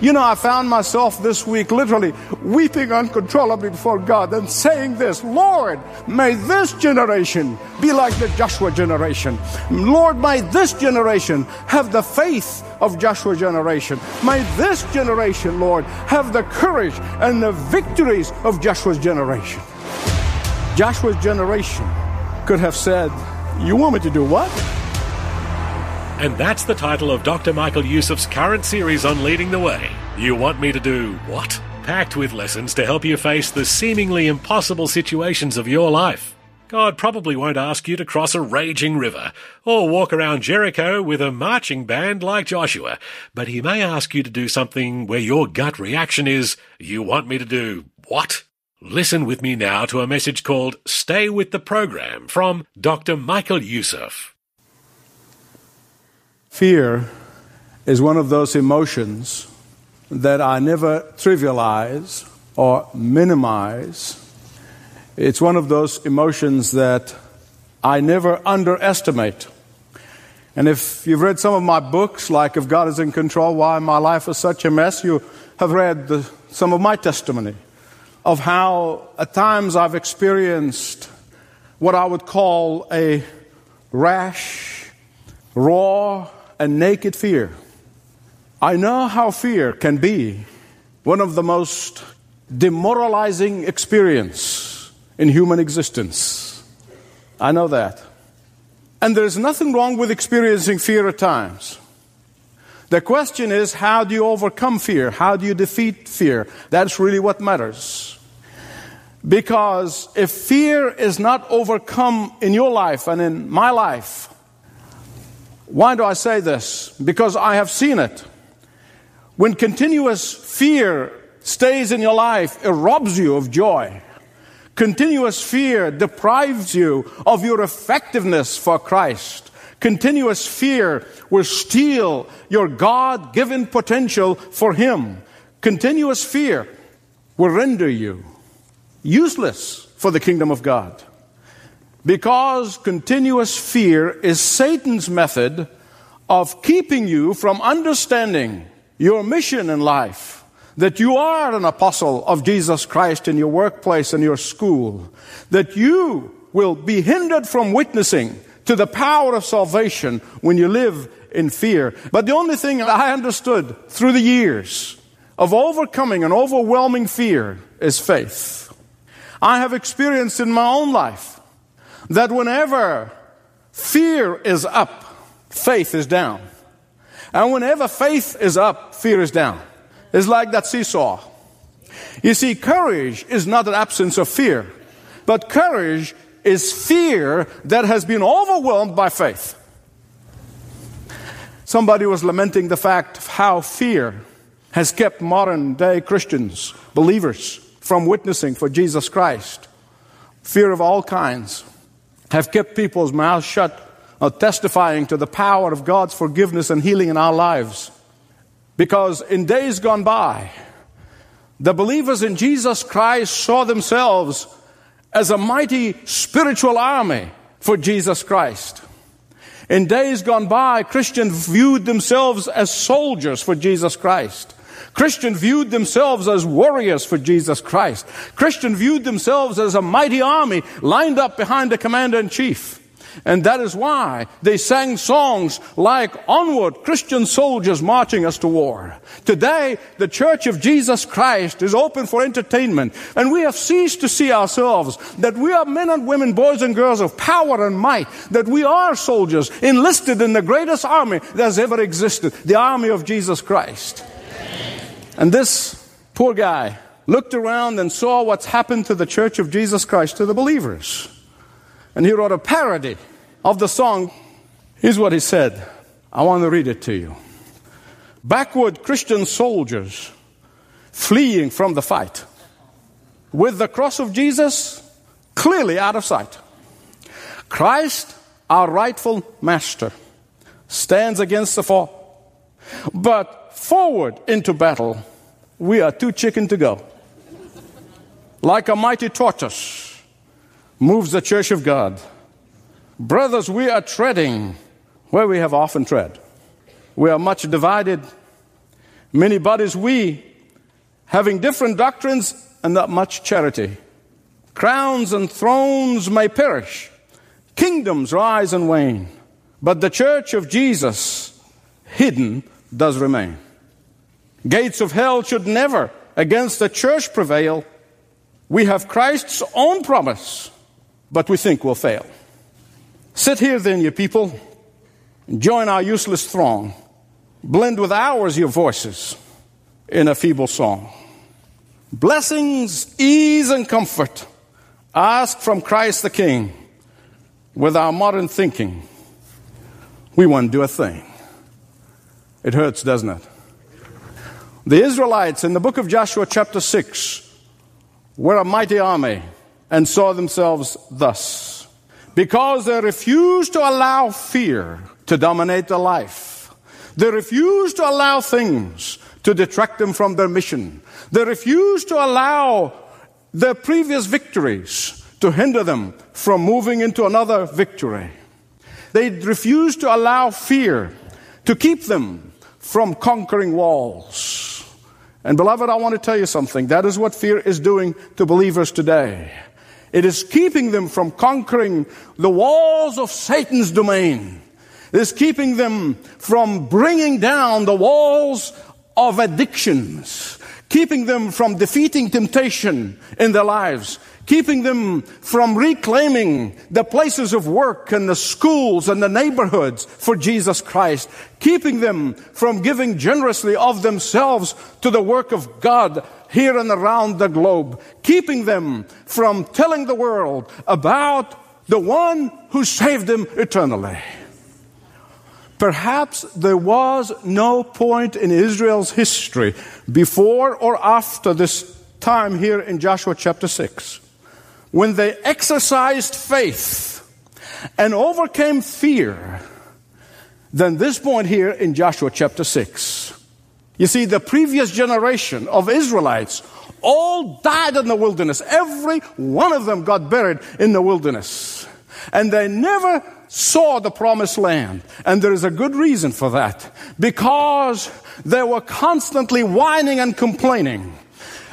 You know, I found myself this week literally weeping uncontrollably before God and saying this Lord, may this generation be like the Joshua generation. Lord, may this generation have the faith of Joshua generation. May this generation, Lord, have the courage and the victories of Joshua's generation. Joshua's generation could have said, You want me to do what? And that's the title of Dr. Michael Youssef's current series on Leading the Way. You want me to do what? Packed with lessons to help you face the seemingly impossible situations of your life. God probably won't ask you to cross a raging river or walk around Jericho with a marching band like Joshua, but he may ask you to do something where your gut reaction is, You want me to do what? Listen with me now to a message called Stay with the Program from Dr. Michael Youssef. Fear is one of those emotions that I never trivialize or minimize. It's one of those emotions that I never underestimate. And if you've read some of my books, like If God is in Control, Why My Life is Such a Mess, you have read the, some of my testimony of how at times I've experienced what I would call a rash, raw, and naked fear. I know how fear can be one of the most demoralizing experience in human existence. I know that. And there's nothing wrong with experiencing fear at times. The question is, how do you overcome fear? How do you defeat fear? That's really what matters. Because if fear is not overcome in your life and in my life, why do I say this? Because I have seen it. When continuous fear stays in your life, it robs you of joy. Continuous fear deprives you of your effectiveness for Christ. Continuous fear will steal your God given potential for Him. Continuous fear will render you useless for the kingdom of God. Because continuous fear is Satan's method of keeping you from understanding your mission in life. That you are an apostle of Jesus Christ in your workplace and your school. That you will be hindered from witnessing to the power of salvation when you live in fear. But the only thing I understood through the years of overcoming an overwhelming fear is faith. I have experienced in my own life that whenever fear is up, faith is down. And whenever faith is up, fear is down. It's like that seesaw. You see, courage is not an absence of fear, but courage is fear that has been overwhelmed by faith. Somebody was lamenting the fact of how fear has kept modern day Christians, believers, from witnessing for Jesus Christ. Fear of all kinds have kept people's mouths shut, testifying to the power of God's forgiveness and healing in our lives. Because in days gone by, the believers in Jesus Christ saw themselves as a mighty spiritual army for Jesus Christ. In days gone by, Christians viewed themselves as soldiers for Jesus Christ. Christian viewed themselves as warriors for Jesus Christ. Christian viewed themselves as a mighty army lined up behind the commander in chief. And that is why they sang songs like Onward, Christian soldiers marching us to war. Today, the Church of Jesus Christ is open for entertainment, and we have ceased to see ourselves that we are men and women, boys and girls of power and might, that we are soldiers enlisted in the greatest army that has ever existed, the army of Jesus Christ. And this poor guy looked around and saw what's happened to the church of Jesus Christ, to the believers. And he wrote a parody of the song. Here's what he said. I want to read it to you. backward Christian soldiers fleeing from the fight, with the cross of Jesus clearly out of sight. Christ, our rightful master, stands against the foe. But forward into battle, we are too chicken to go. Like a mighty tortoise moves the church of God. Brothers, we are treading where we have often tread. We are much divided. Many bodies we, having different doctrines and not much charity. Crowns and thrones may perish, kingdoms rise and wane, but the church of Jesus, hidden, does remain. Gates of hell should never against the church prevail. We have Christ's own promise, but we think we'll fail. Sit here then, you people, and join our useless throng, blend with ours your voices in a feeble song. Blessings, ease, and comfort ask from Christ the King. With our modern thinking, we won't do a thing. It hurts, doesn't it? The Israelites in the book of Joshua, chapter 6, were a mighty army and saw themselves thus. Because they refused to allow fear to dominate their life, they refused to allow things to detract them from their mission, they refused to allow their previous victories to hinder them from moving into another victory. They refused to allow fear to keep them from conquering walls. And beloved, I want to tell you something. That is what fear is doing to believers today. It is keeping them from conquering the walls of Satan's domain. It is keeping them from bringing down the walls of addictions, keeping them from defeating temptation in their lives, keeping them from reclaiming the places of work and the schools and the neighborhoods for Jesus Christ, keeping them from giving generously of themselves to the work of God here and around the globe, keeping them from telling the world about the one who saved them eternally. Perhaps there was no point in Israel's history before or after this time here in Joshua chapter 6 when they exercised faith and overcame fear than this point here in Joshua chapter 6. You see, the previous generation of Israelites all died in the wilderness. Every one of them got buried in the wilderness. And they never saw the promised land. And there is a good reason for that. Because they were constantly whining and complaining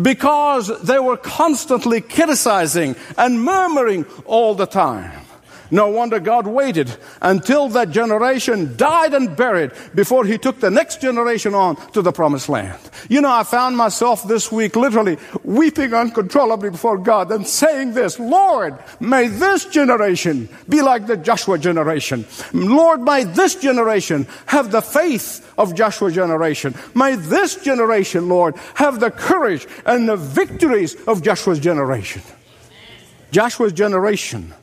because they were constantly criticizing and murmuring all the time. No wonder God waited until that generation died and buried before He took the next generation on to the promised land. You know, I found myself this week literally weeping uncontrollably before God and saying this, Lord, may this generation be like the Joshua generation. Lord, may this generation have the faith of Joshua generation. May this generation, Lord, have the courage and the victories of Joshua's generation. Joshua's generation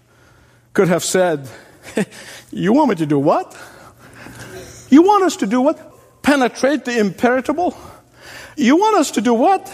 could have said, You want me to do what? You want us to do what? Penetrate the impenetrable? You want us to do what?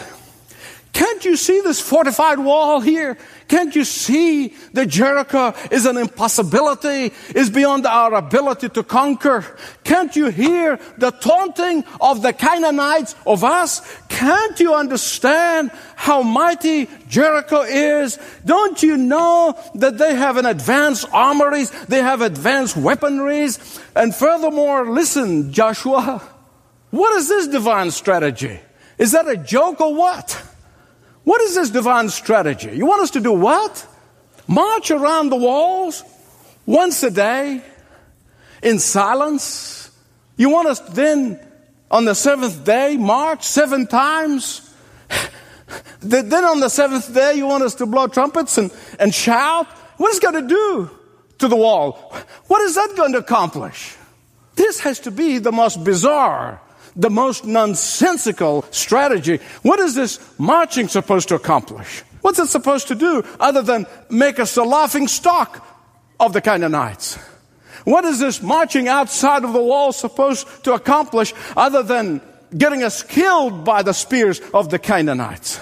Can't you see this fortified wall here? Can't you see that Jericho is an impossibility, is beyond our ability to conquer? Can't you hear the taunting of the Canaanites of us? Can't you understand how mighty Jericho is? Don't you know that they have an advanced armories, they have advanced weaponries? And furthermore, listen, Joshua, what is this divine strategy? Is that a joke or what? What is this divine strategy? You want us to do what? March around the walls once a day in silence? You want us then on the seventh day march seven times? then on the seventh day you want us to blow trumpets and, and shout? What is going to do to the wall? What is that going to accomplish? This has to be the most bizarre the most nonsensical strategy. What is this marching supposed to accomplish? What's it supposed to do other than make us a laughing stock of the Canaanites? What is this marching outside of the wall supposed to accomplish other than getting us killed by the spears of the Canaanites?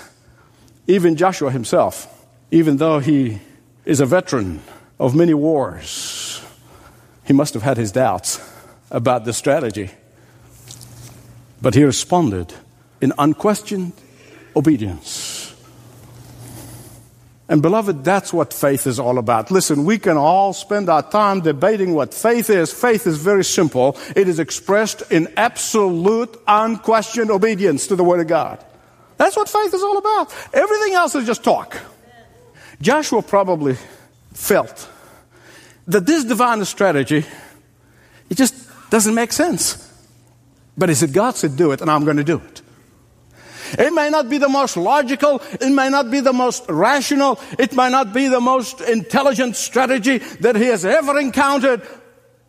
Even Joshua himself, even though he is a veteran of many wars, he must have had his doubts about the strategy. But he responded in unquestioned obedience. And beloved, that's what faith is all about. Listen, we can all spend our time debating what faith is. Faith is very simple. It is expressed in absolute, unquestioned obedience to the Word of God. That's what faith is all about. Everything else is just talk. Joshua probably felt that this divine strategy, it just doesn't make sense. But he said, God said, do it, and I'm going to do it. It may not be the most logical, it may not be the most rational, it may not be the most intelligent strategy that he has ever encountered,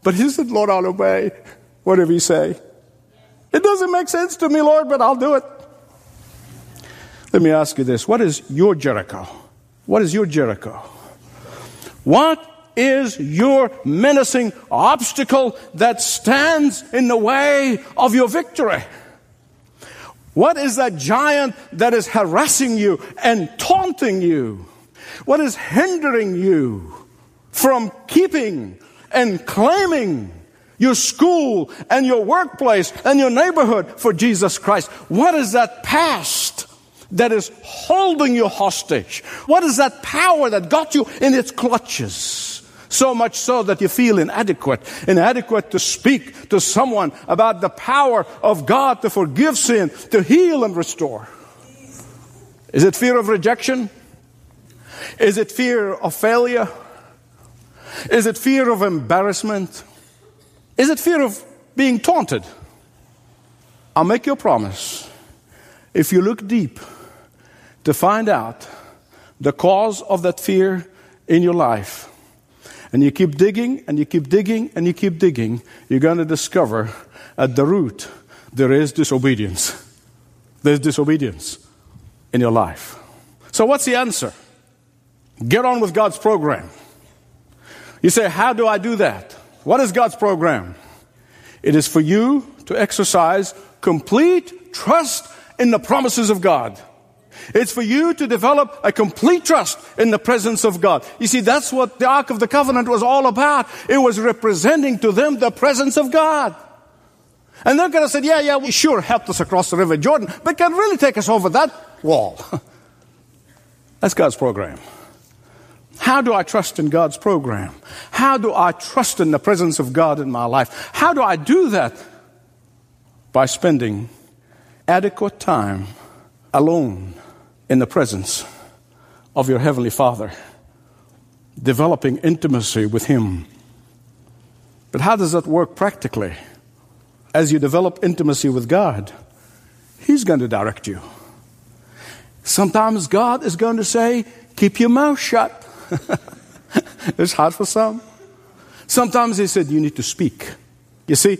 but he said, Lord, I'll obey whatever you say. It doesn't make sense to me, Lord, but I'll do it. Let me ask you this what is your Jericho? What is your Jericho? What is your menacing obstacle that stands in the way of your victory? What is that giant that is harassing you and taunting you? What is hindering you from keeping and claiming your school and your workplace and your neighborhood for Jesus Christ? What is that past that is holding you hostage? What is that power that got you in its clutches? So much so that you feel inadequate, inadequate to speak to someone about the power of God to forgive sin, to heal and restore. Is it fear of rejection? Is it fear of failure? Is it fear of embarrassment? Is it fear of being taunted? I'll make you a promise. If you look deep to find out the cause of that fear in your life, and you keep digging and you keep digging and you keep digging, you're going to discover at the root there is disobedience. There's disobedience in your life. So, what's the answer? Get on with God's program. You say, How do I do that? What is God's program? It is for you to exercise complete trust in the promises of God. It's for you to develop a complete trust in the presence of God. You see, that's what the Ark of the Covenant was all about. It was representing to them the presence of God. And they're going to say, yeah, yeah, we sure helped us across the River Jordan, but can really take us over that wall. that's God's program. How do I trust in God's program? How do I trust in the presence of God in my life? How do I do that? By spending adequate time alone in the presence of your Heavenly Father, developing intimacy with Him. But how does that work practically? As you develop intimacy with God, He's going to direct you. Sometimes God is going to say, Keep your mouth shut. it's hard for some. Sometimes He said, You need to speak. You see,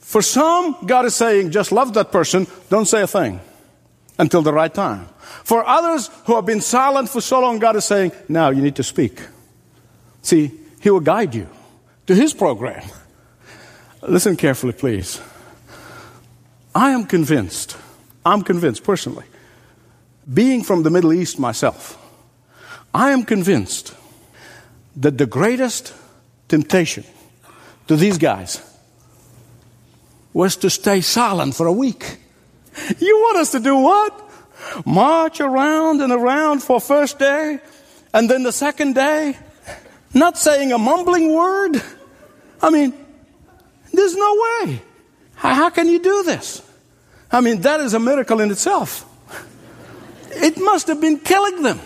for some, God is saying, Just love that person, don't say a thing until the right time. For others who have been silent for so long, God is saying, now you need to speak. See, He will guide you to His program. Listen carefully, please. I am convinced, I'm convinced personally, being from the Middle East myself, I am convinced that the greatest temptation to these guys was to stay silent for a week. You want us to do what? March around and around for first day, and then the second day, not saying a mumbling word. I mean, there's no way. How, how can you do this? I mean, that is a miracle in itself. It must have been killing them.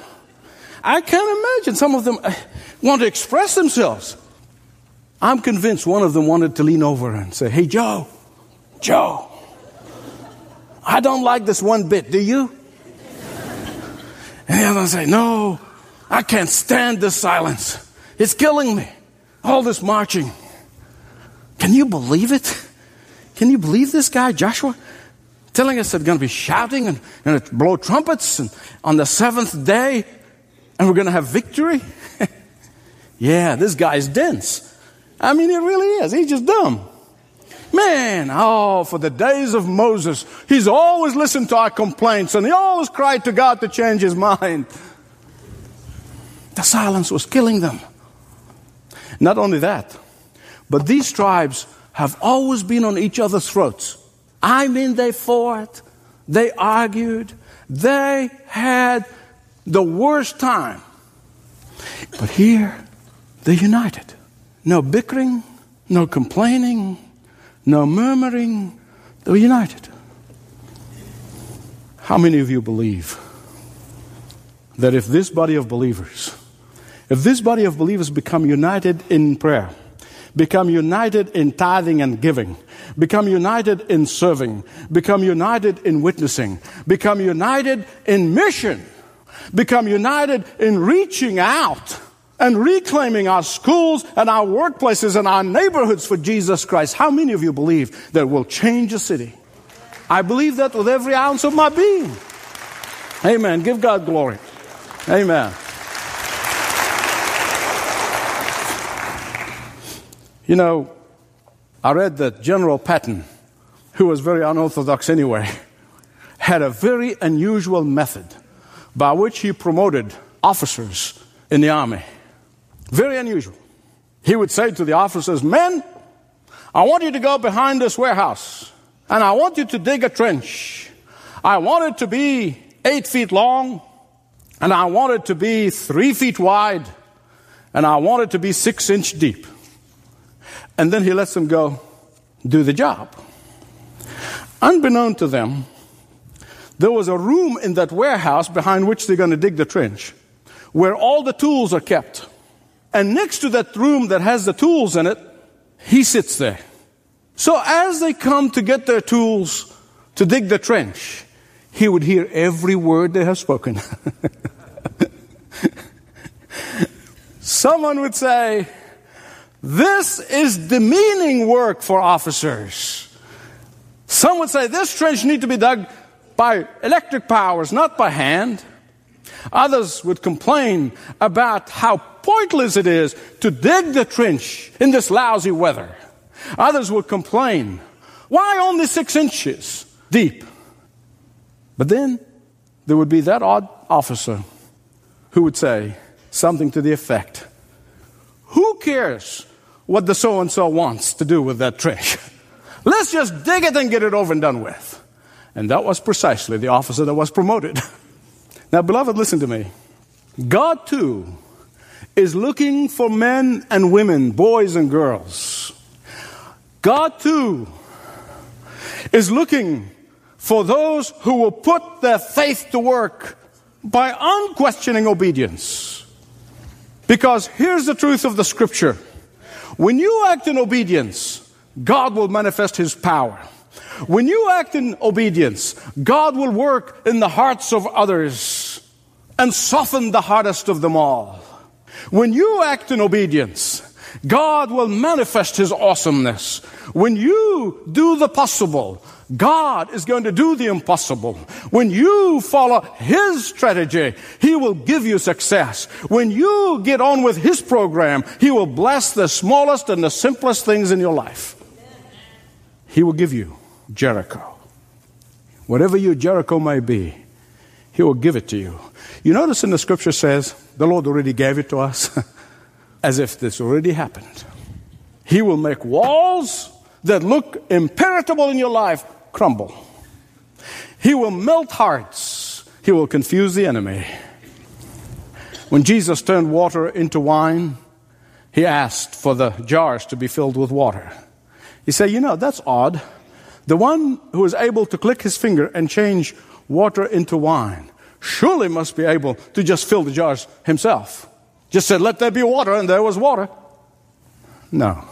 I can't imagine some of them uh, want to express themselves. I'm convinced one of them wanted to lean over and say, Hey, Joe, Joe, I don't like this one bit, do you? And the other say, No, I can't stand this silence. It's killing me. All this marching. Can you believe it? Can you believe this guy, Joshua? Telling us that we're going to be shouting and, and blow trumpets and on the seventh day and we're going to have victory? yeah, this guy's dense. I mean, he really is. He's just dumb. Man, oh, for the days of Moses, he's always listened to our complaints and he always cried to God to change his mind. The silence was killing them. Not only that, but these tribes have always been on each other's throats. I mean, they fought, they argued, they had the worst time. But here, they're united. No bickering, no complaining, no murmuring. They were united. How many of you believe that if this body of believers, if this body of believers become united in prayer, become united in tithing and giving, become united in serving, become united in witnessing, become united in mission, become united in reaching out and reclaiming our schools and our workplaces and our neighborhoods for Jesus Christ. How many of you believe that will change a city? I believe that with every ounce of my being. Amen. Give God glory. Amen. You know, I read that General Patton, who was very unorthodox anyway, had a very unusual method by which he promoted officers in the army. Very unusual. He would say to the officers, Men, I want you to go behind this warehouse and I want you to dig a trench. I want it to be eight feet long and I want it to be three feet wide and I want it to be six inch deep. And then he lets them go do the job. Unbeknown to them, there was a room in that warehouse behind which they're going to dig the trench where all the tools are kept. And next to that room that has the tools in it, he sits there. So as they come to get their tools to dig the trench, he would hear every word they have spoken. Someone would say, this is demeaning work for officers. Some would say this trench needs to be dug by electric powers, not by hand. Others would complain about how pointless it is to dig the trench in this lousy weather. Others would complain, why only six inches deep? But then there would be that odd officer who would say something to the effect, who cares what the so and so wants to do with that trench. Let's just dig it and get it over and done with. And that was precisely the officer that was promoted. now, beloved, listen to me. God, too, is looking for men and women, boys and girls. God, too, is looking for those who will put their faith to work by unquestioning obedience. Because here's the truth of the scripture when you act in obedience, God will manifest His power. When you act in obedience, God will work in the hearts of others and soften the hardest of them all. When you act in obedience, God will manifest His awesomeness. When you do the possible, God is going to do the impossible. When you follow His strategy, He will give you success. When you get on with His program, He will bless the smallest and the simplest things in your life. He will give you Jericho. Whatever your Jericho may be, He will give it to you. You notice in the scripture says, the Lord already gave it to us, as if this already happened. He will make walls that look impenetrable in your life crumble. He will melt hearts. He will confuse the enemy. When Jesus turned water into wine, he asked for the jars to be filled with water. He said, You know, that's odd. The one who is able to click his finger and change water into wine surely must be able to just fill the jars himself. Just said, Let there be water, and there was water. No.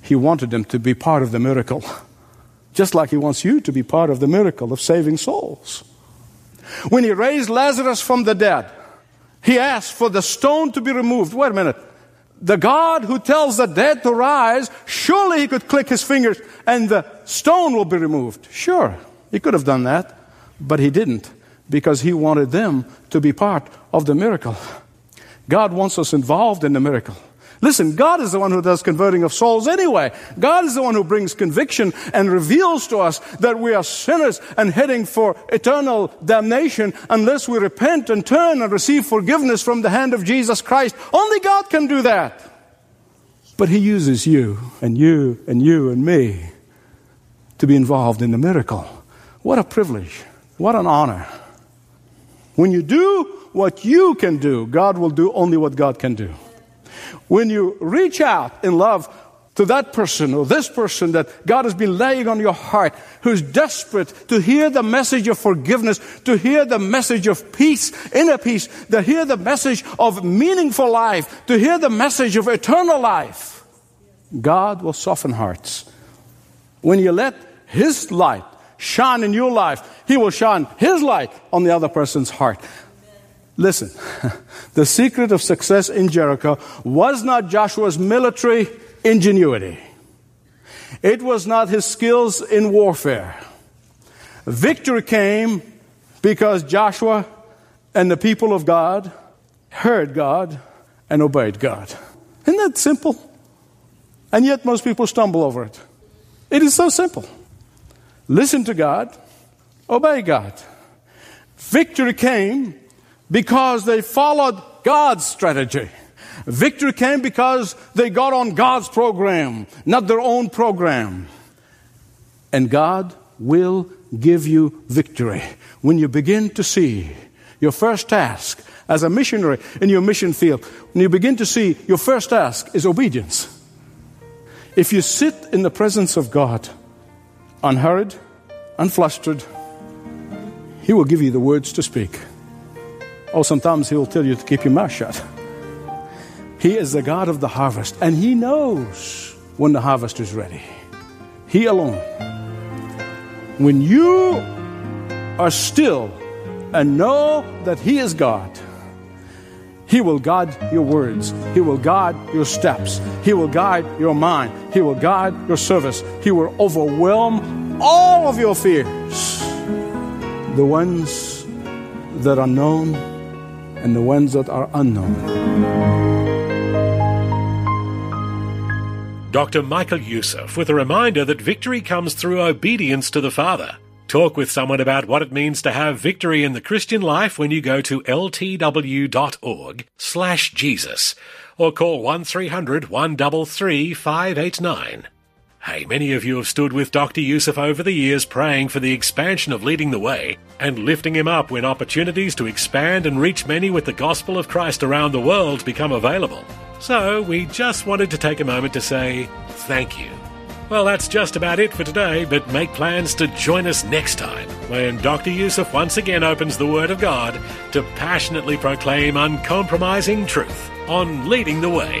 He wanted them to be part of the miracle. Just like He wants you to be part of the miracle of saving souls. When He raised Lazarus from the dead, He asked for the stone to be removed. Wait a minute. The God who tells the dead to rise, surely He could click His fingers and the stone will be removed. Sure, He could have done that, but He didn't because He wanted them to be part of the miracle. God wants us involved in the miracle. Listen, God is the one who does converting of souls anyway. God is the one who brings conviction and reveals to us that we are sinners and heading for eternal damnation unless we repent and turn and receive forgiveness from the hand of Jesus Christ. Only God can do that. But He uses you and you and you and me to be involved in the miracle. What a privilege. What an honor. When you do what you can do, God will do only what God can do. When you reach out in love to that person or this person that God has been laying on your heart, who's desperate to hear the message of forgiveness, to hear the message of peace, inner peace, to hear the message of meaningful life, to hear the message of eternal life, God will soften hearts. When you let His light shine in your life, He will shine His light on the other person's heart. Listen, the secret of success in Jericho was not Joshua's military ingenuity. It was not his skills in warfare. Victory came because Joshua and the people of God heard God and obeyed God. Isn't that simple? And yet most people stumble over it. It is so simple. Listen to God, obey God. Victory came because they followed God's strategy. Victory came because they got on God's program, not their own program. And God will give you victory when you begin to see your first task as a missionary in your mission field. When you begin to see your first task is obedience. If you sit in the presence of God, unhurried, unflustered, He will give you the words to speak. Or sometimes He will tell you to keep your mouth shut. He is the God of the harvest, and He knows when the harvest is ready. He alone. When you are still and know that He is God, He will guide your words, He will guide your steps, He will guide your mind, He will guide your service, He will overwhelm all of your fears, the ones that are known and the ones that are unknown. Dr. Michael Youssef with a reminder that victory comes through obedience to the Father. Talk with someone about what it means to have victory in the Christian life when you go to ltw.org slash Jesus or call 1300 133 589. Hey, many of you have stood with Dr. Youssef over the years praying for the expansion of Leading the Way and lifting him up when opportunities to expand and reach many with the gospel of Christ around the world become available. So we just wanted to take a moment to say thank you. Well, that's just about it for today, but make plans to join us next time when Dr. Youssef once again opens the Word of God to passionately proclaim uncompromising truth on Leading the Way.